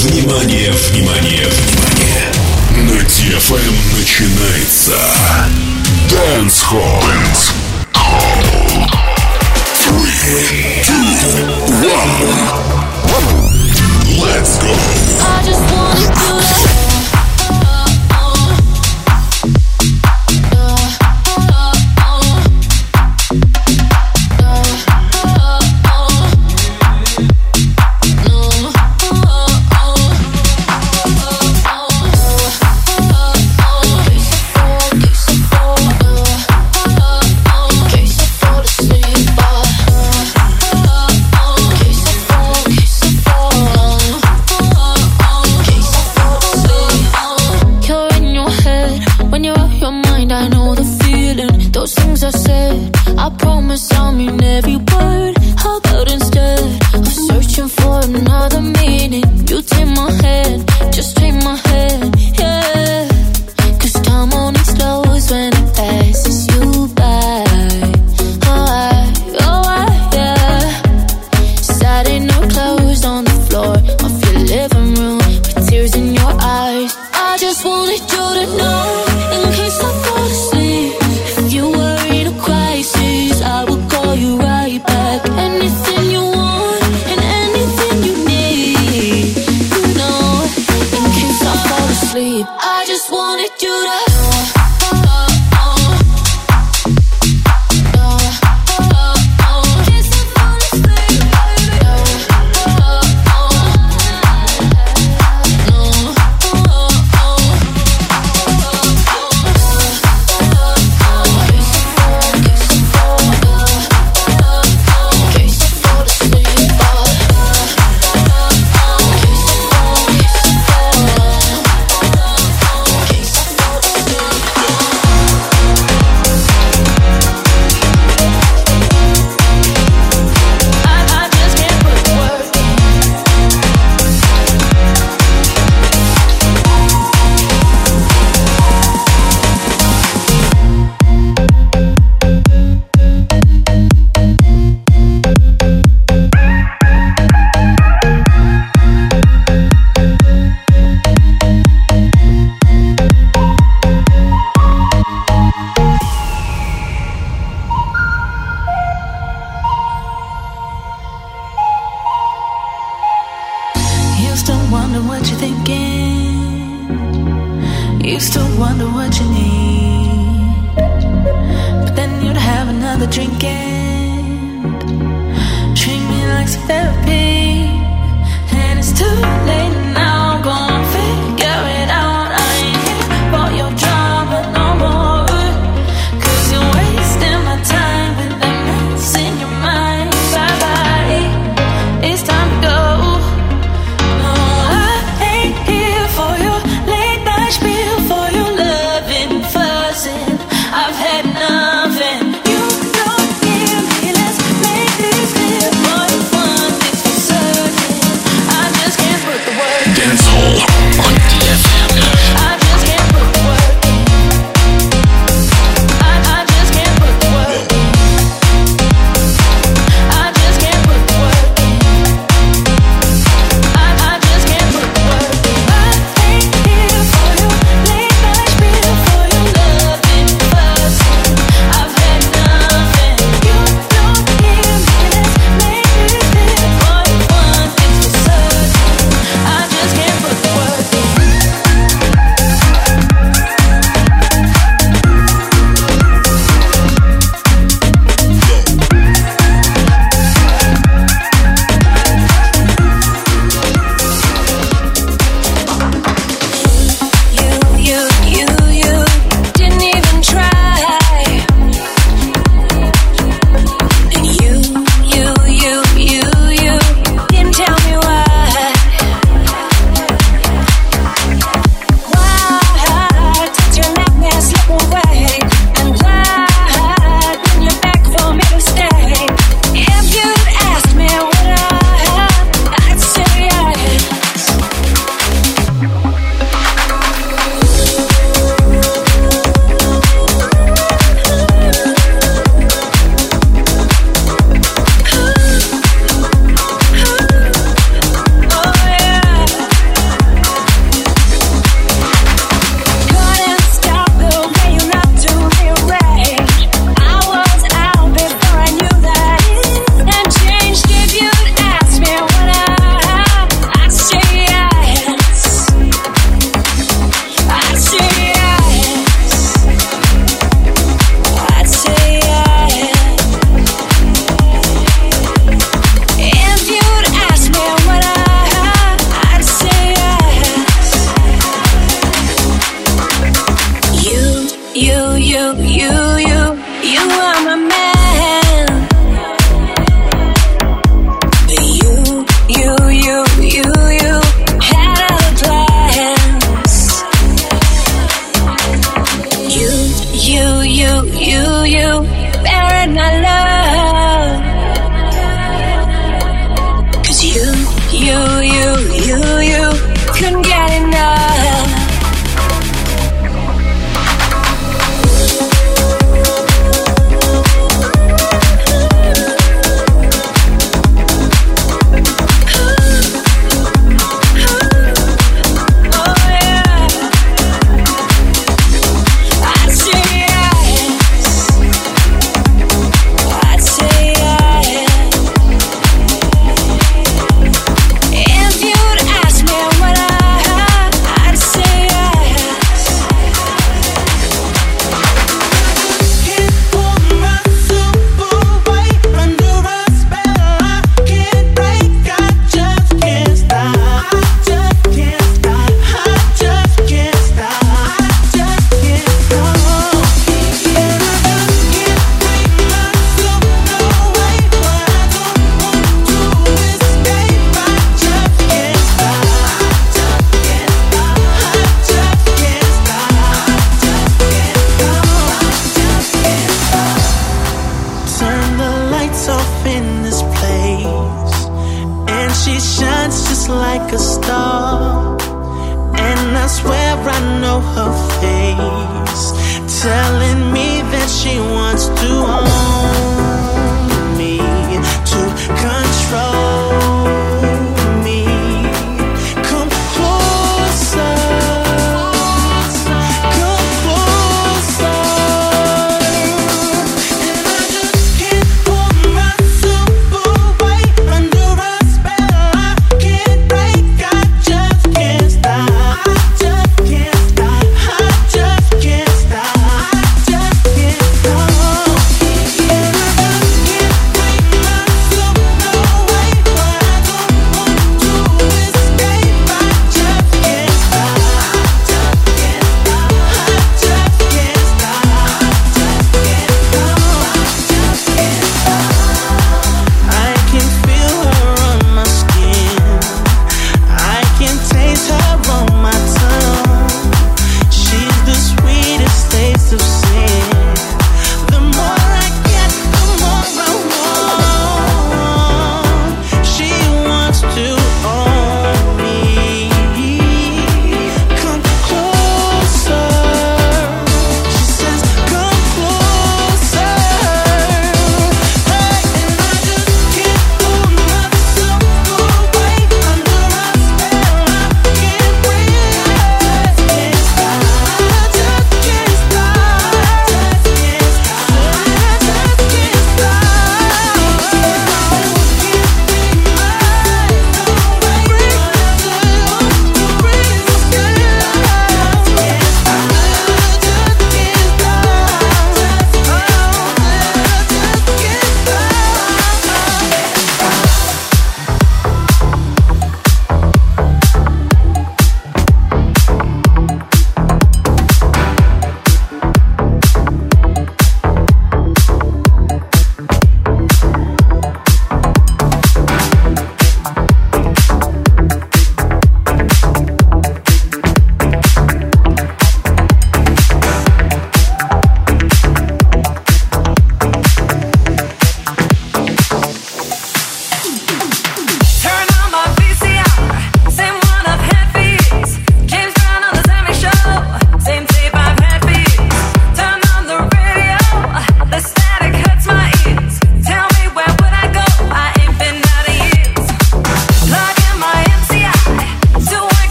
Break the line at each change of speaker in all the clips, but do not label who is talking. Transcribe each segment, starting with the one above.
Внимание, внимание, внимание! На DFM начинается Dance Hall. Dance Hall. Three, two, one. Let's go.
I just wanna do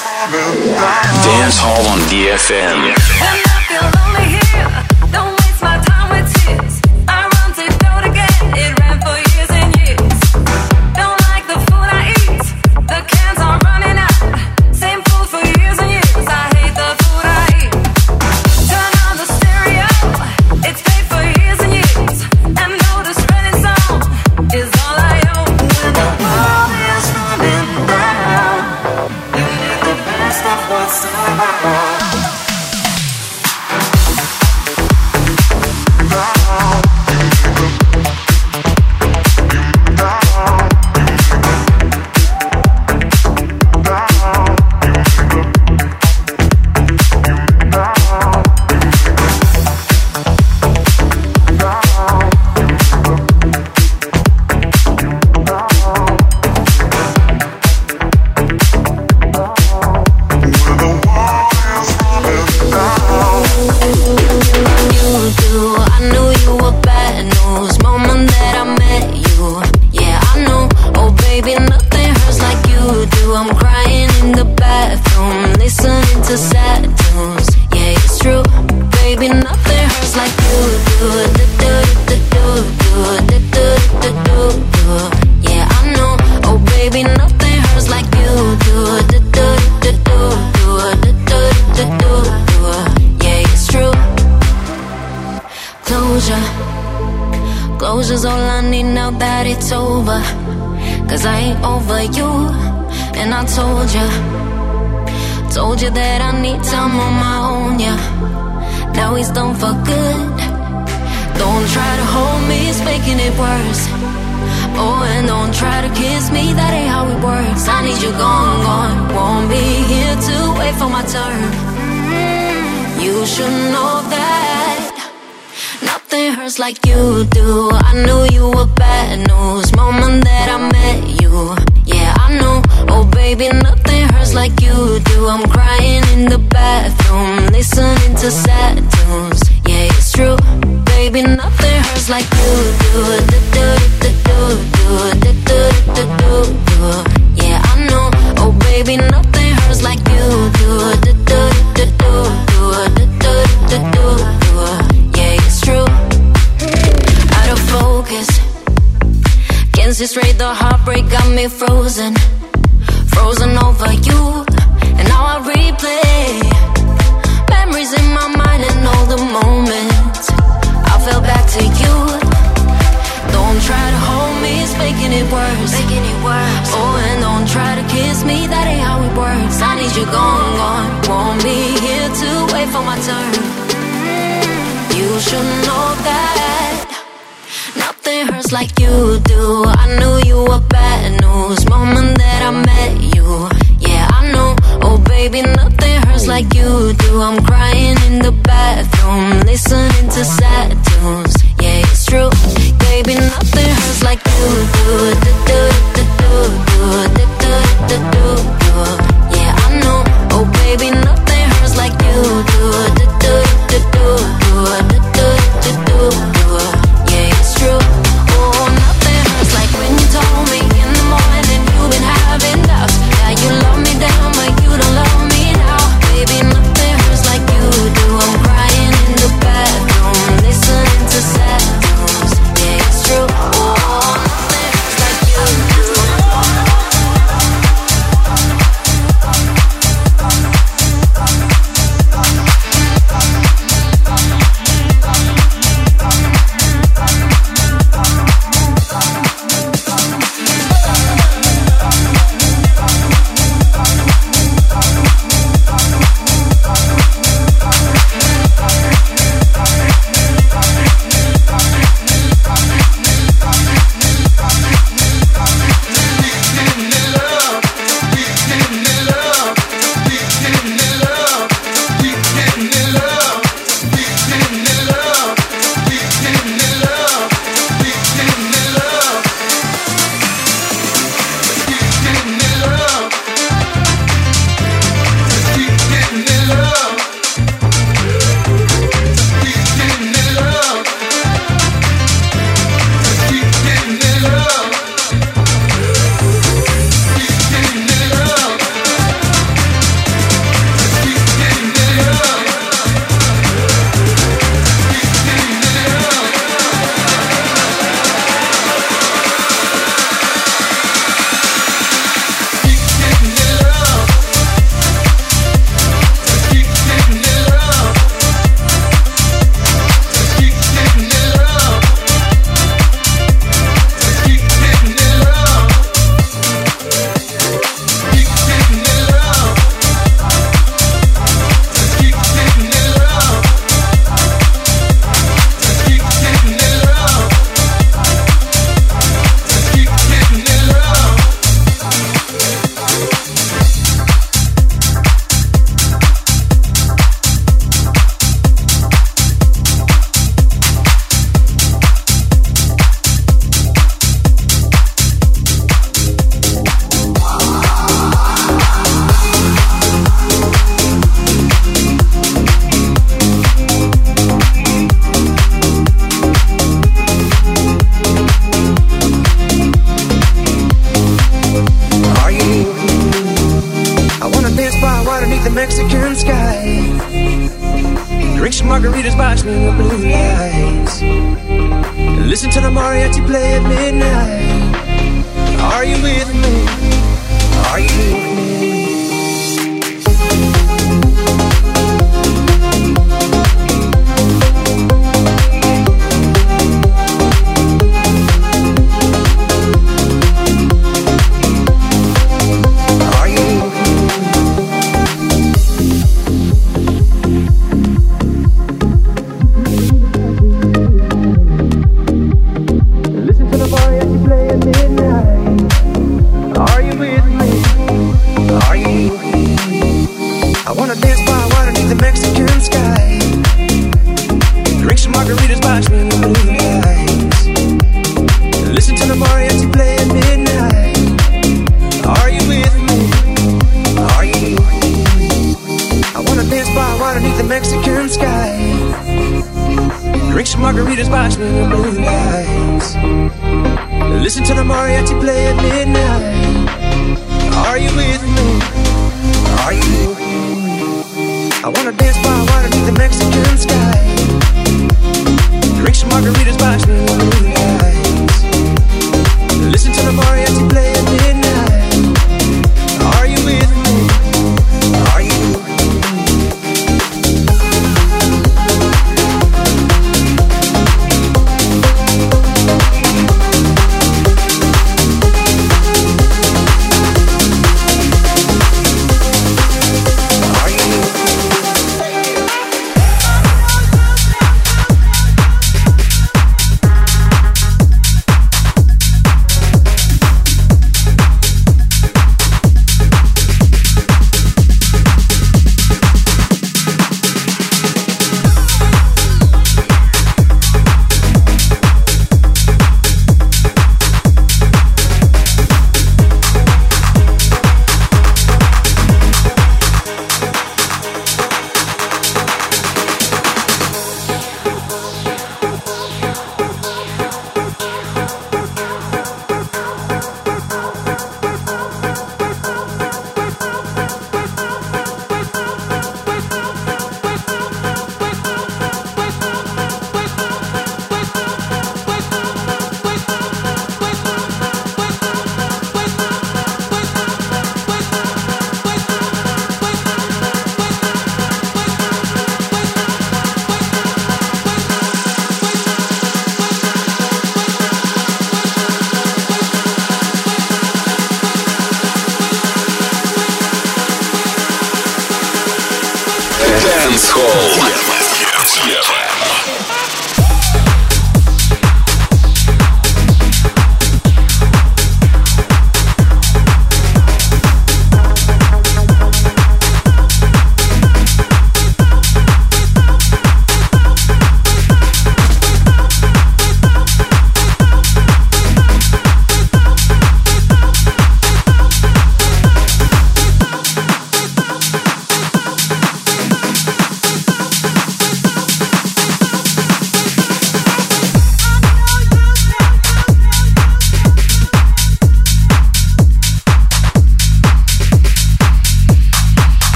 Dance Hall on DFM.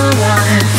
one.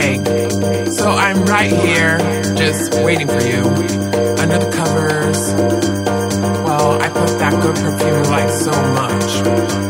cake. So I'm right here, just
waiting for you. Under the covers. Well,
I put that good perfume you like so much.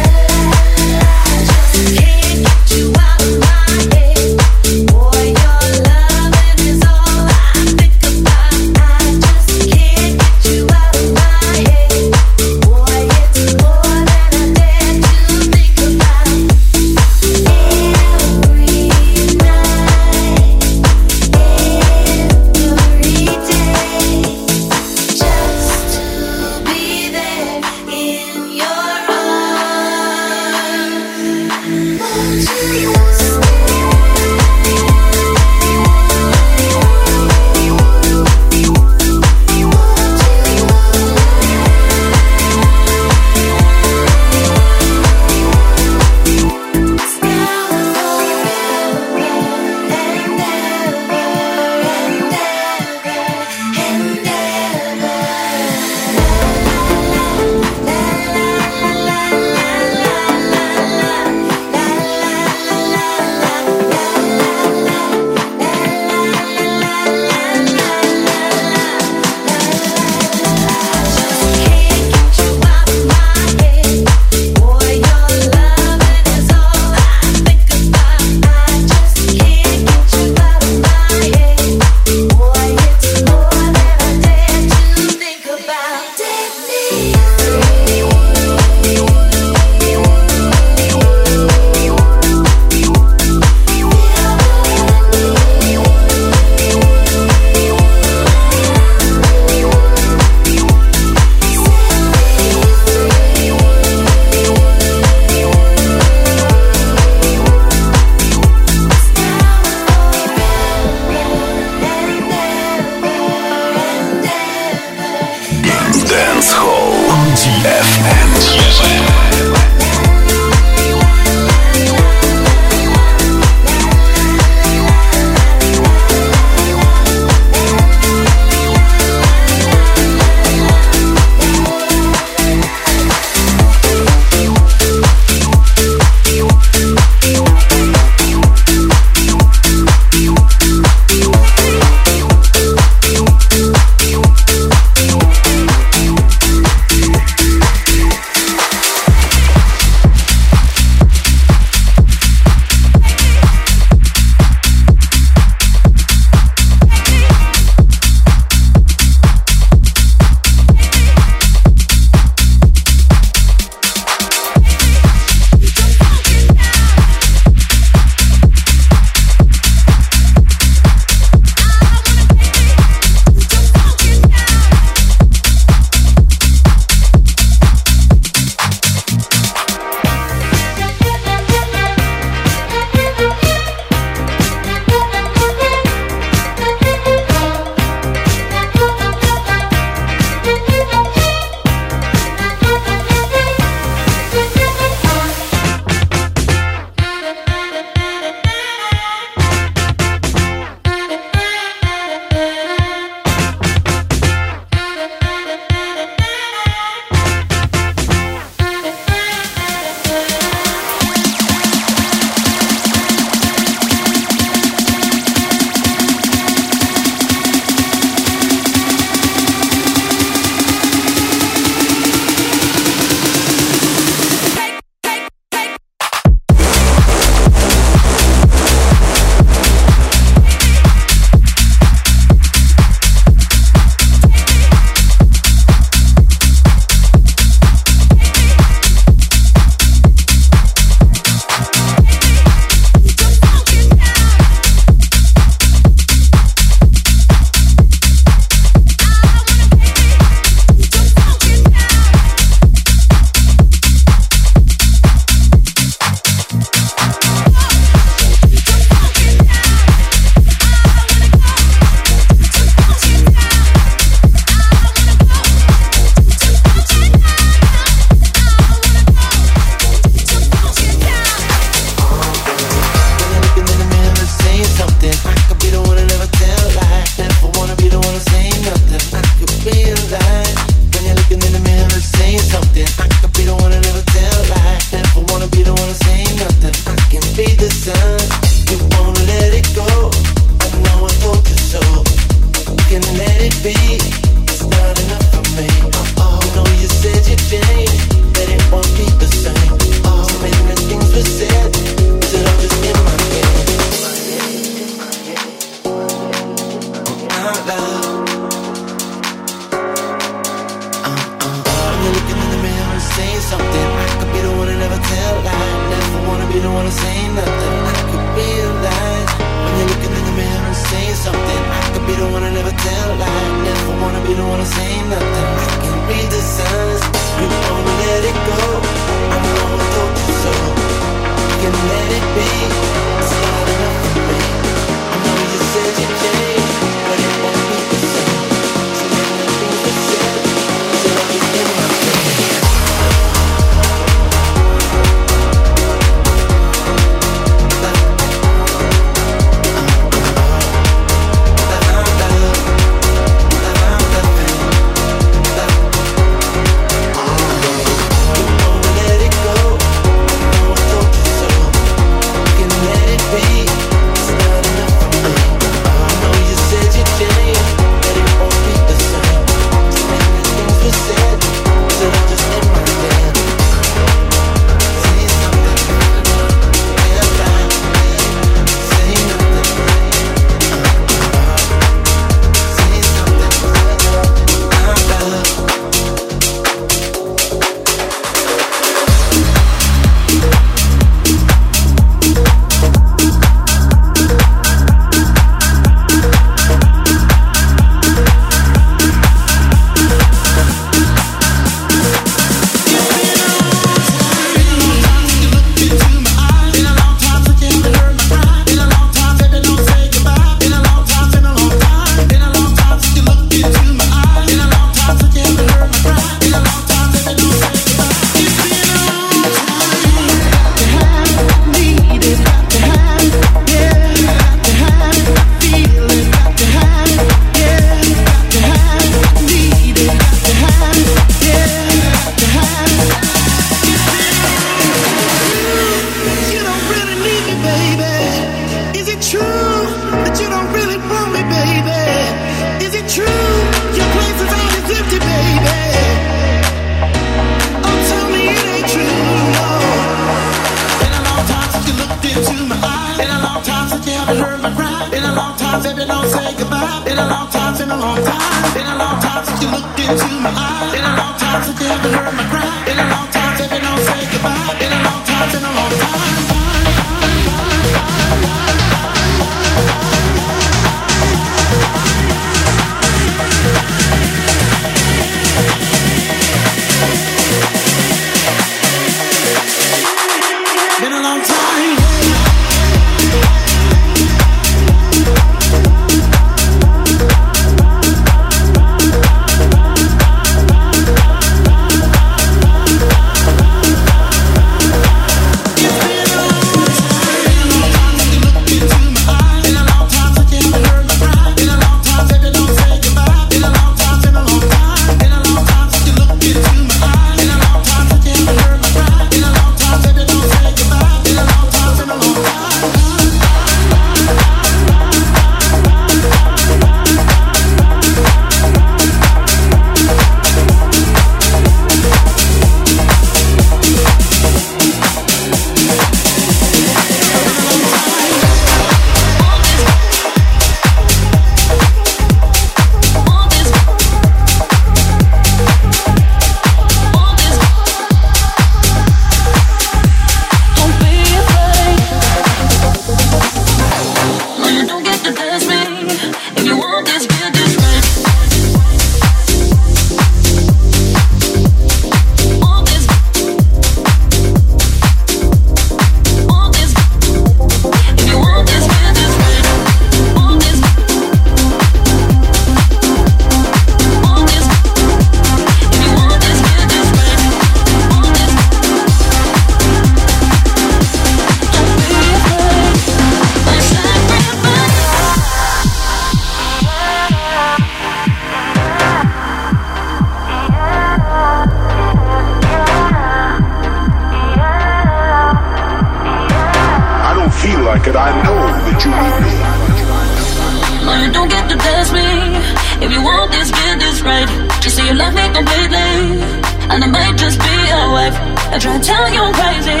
I try to tell you I'm crazy.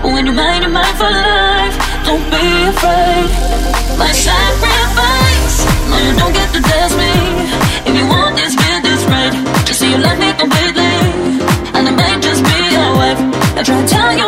But when you're
mine, you're mine for life. Don't be afraid. My sacrifice. No, you don't get to test me. If you want this,
get this
right. Just say
you love me completely. And
I
might just be your wife. I try to
tell you.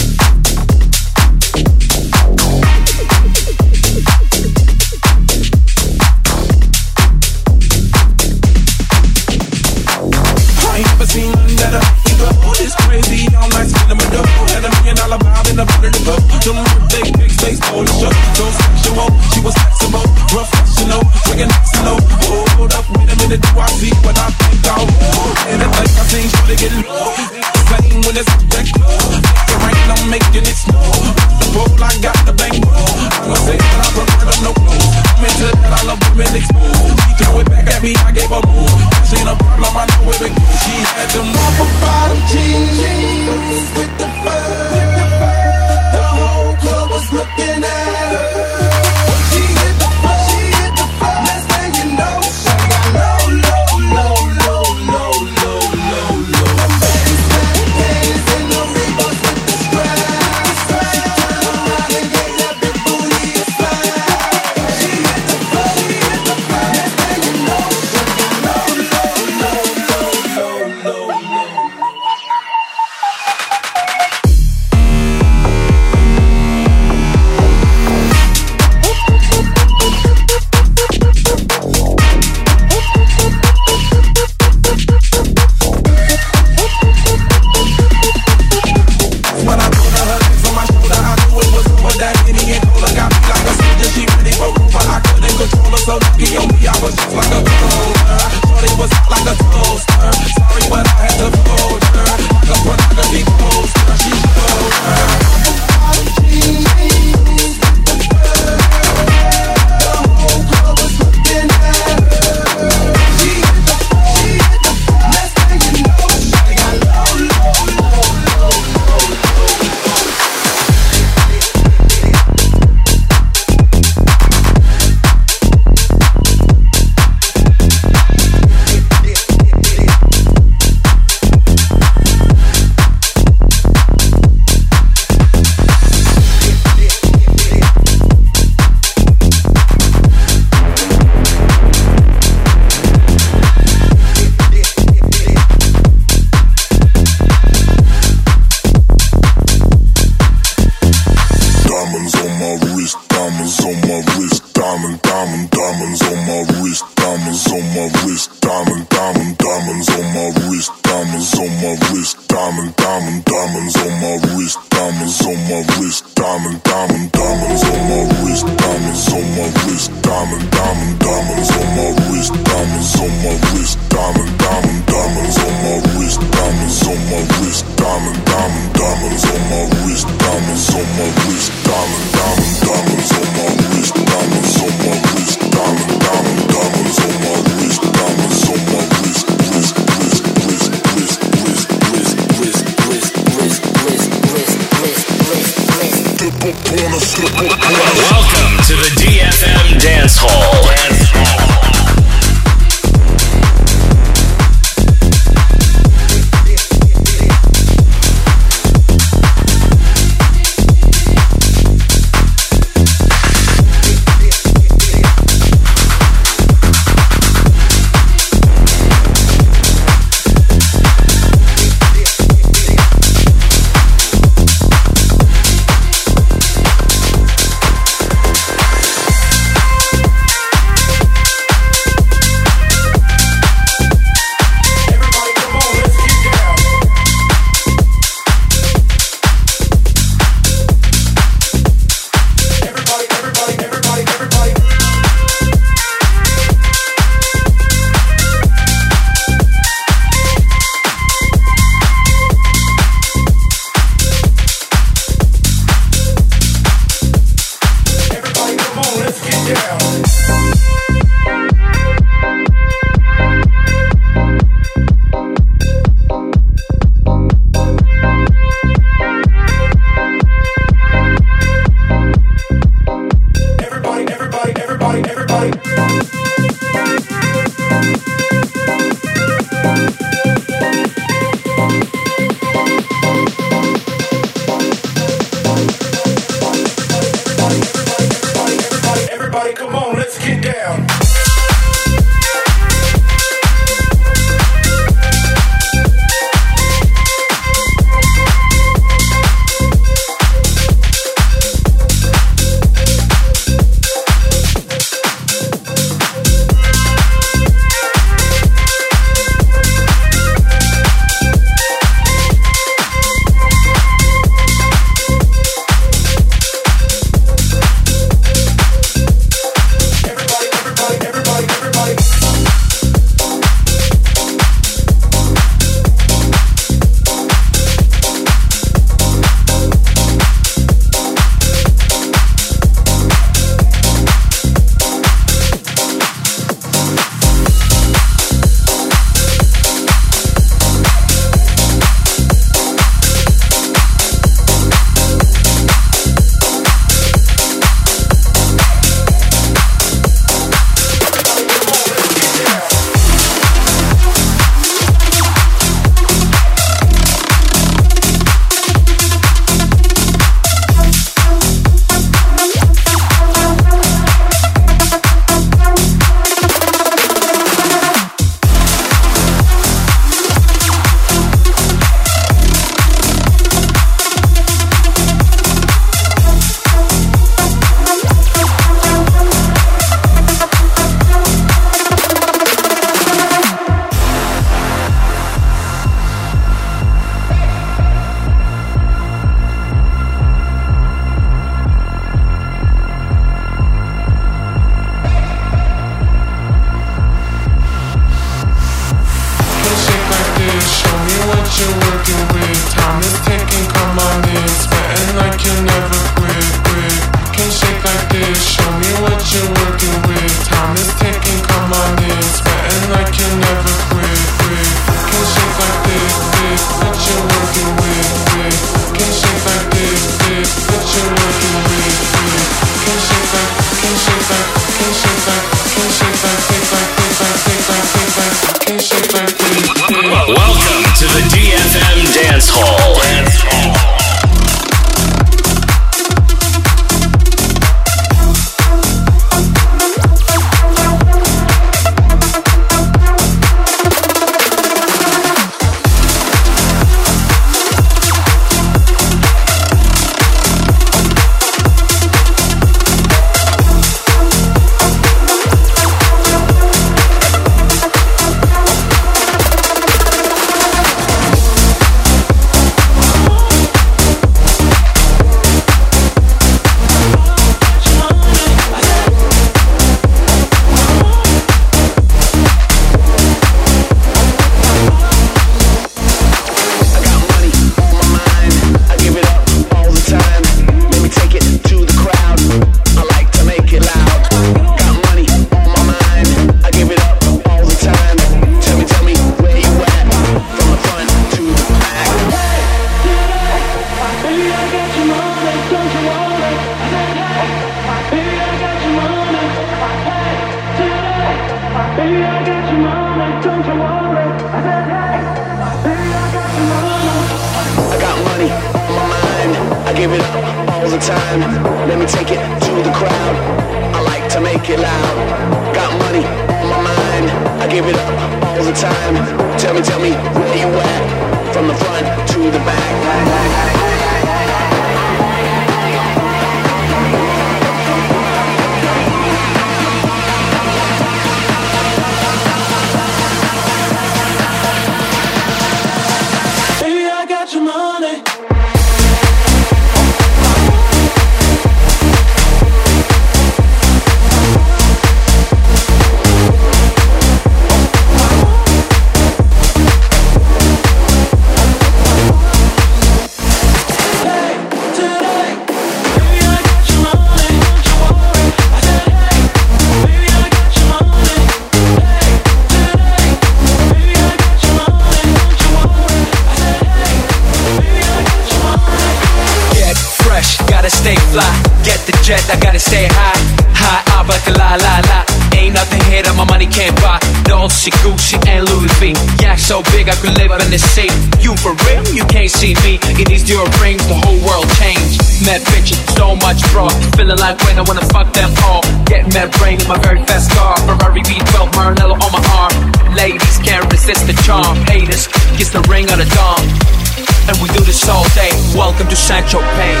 Jet, I gotta stay high. High up like a la la la. Ain't nothing here that my money can't buy. Dolce, Gucci, and Louis V. Yeah, so big I could live in the sea. You for real? You can't see me. In these Dior rings, the whole world changed. Mad bitches, so much bro. Feeling like when I wanna fuck them all. Get mad brain in my very fast car. Ferrari V12, Maranello on my arm. Ladies can't resist the charm. Haters, kiss the ring of the dawn. And we do this all day. Welcome to St. Tropez.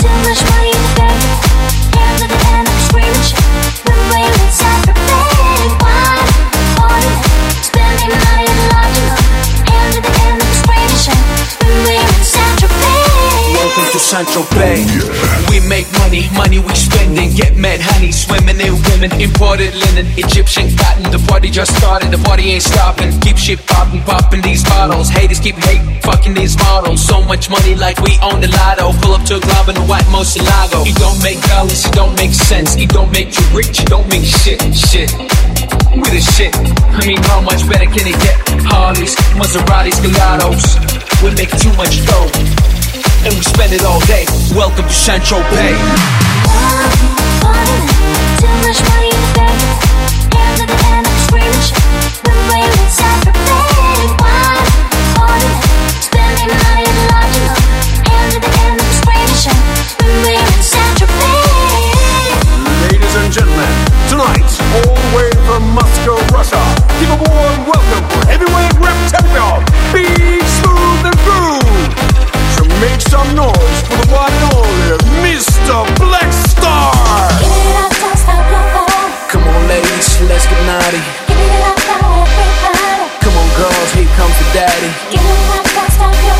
Too much money in the bank. The to
St. Tropez. We make money, money we spend and Get mad honey, swimming in women. Imported linen, Egyptian cotton. The party just started, the party ain't stopping. Keep shit popping, popping these bottles. Haters keep hate, fucking these models. So much money like we own the lotto. Pull up to a club in a white Murciélago. It don't make dollars, it don't make sense. It don't make you rich, it don't make shit, shit. We the shit. I mean, how much better can it get? Harleys, Maseratis, Gallardos. We make too much dough and we spend it all day. Welcome to
waiting inside.
Ladies and gentlemen, tonight, all the way from Moscow, Russia, give a warm welcome for heavyweight rep champion, Big make some noise for the one and only Mr. Black Star.
Come on, ladies, let's get naughty. Come on, girls, here comes the daddy.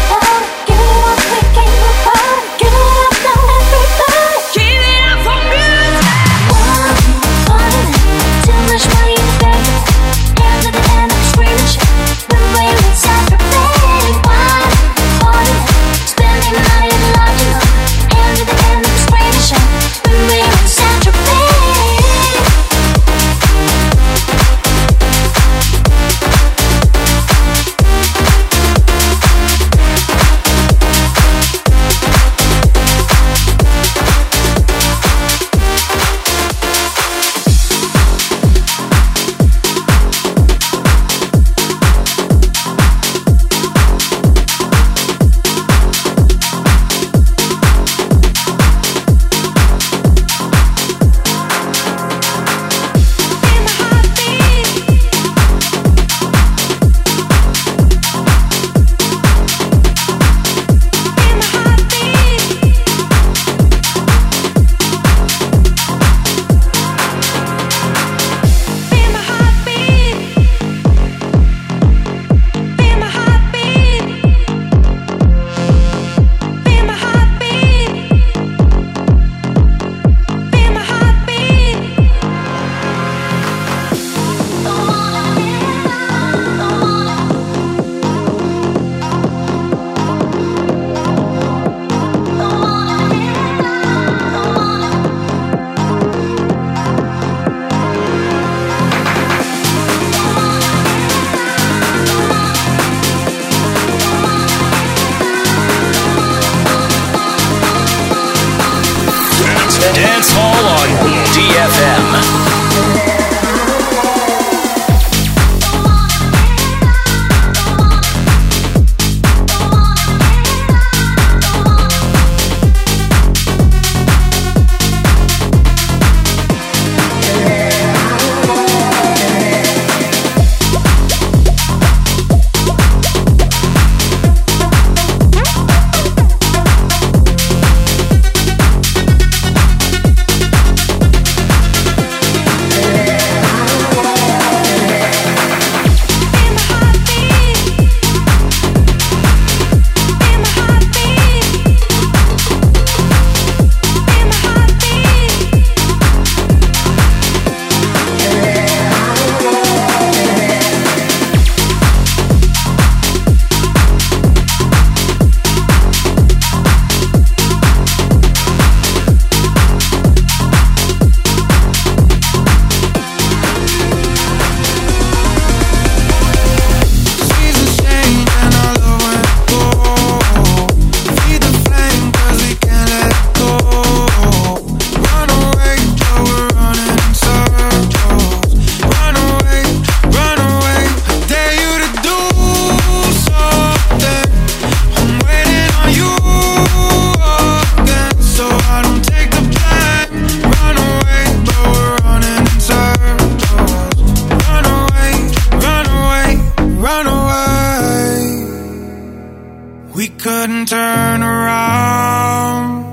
Couldn't turn around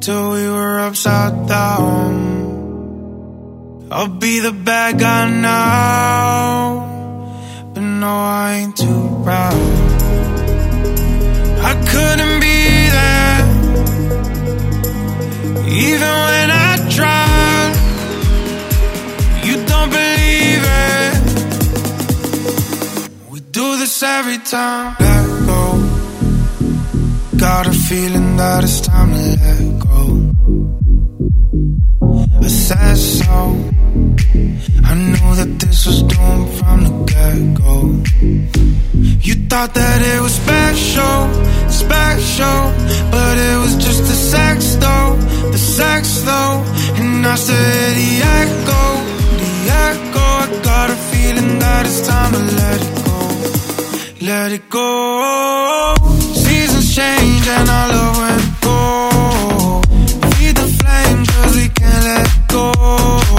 till we were upside down. I'll be the bad guy now, but no, I ain't too proud. I couldn't be there, even when I tried. You don't believe it. We do this every time. Feeling that it's time to let go. I said so. I knew that this was doomed from the get go. You thought that it was special, special, but it was just the sex though, the sex though. And I said the echo, the echo. I got a feeling that it's time to let it go, let it go. Seasons change go. Feed the we can't let go.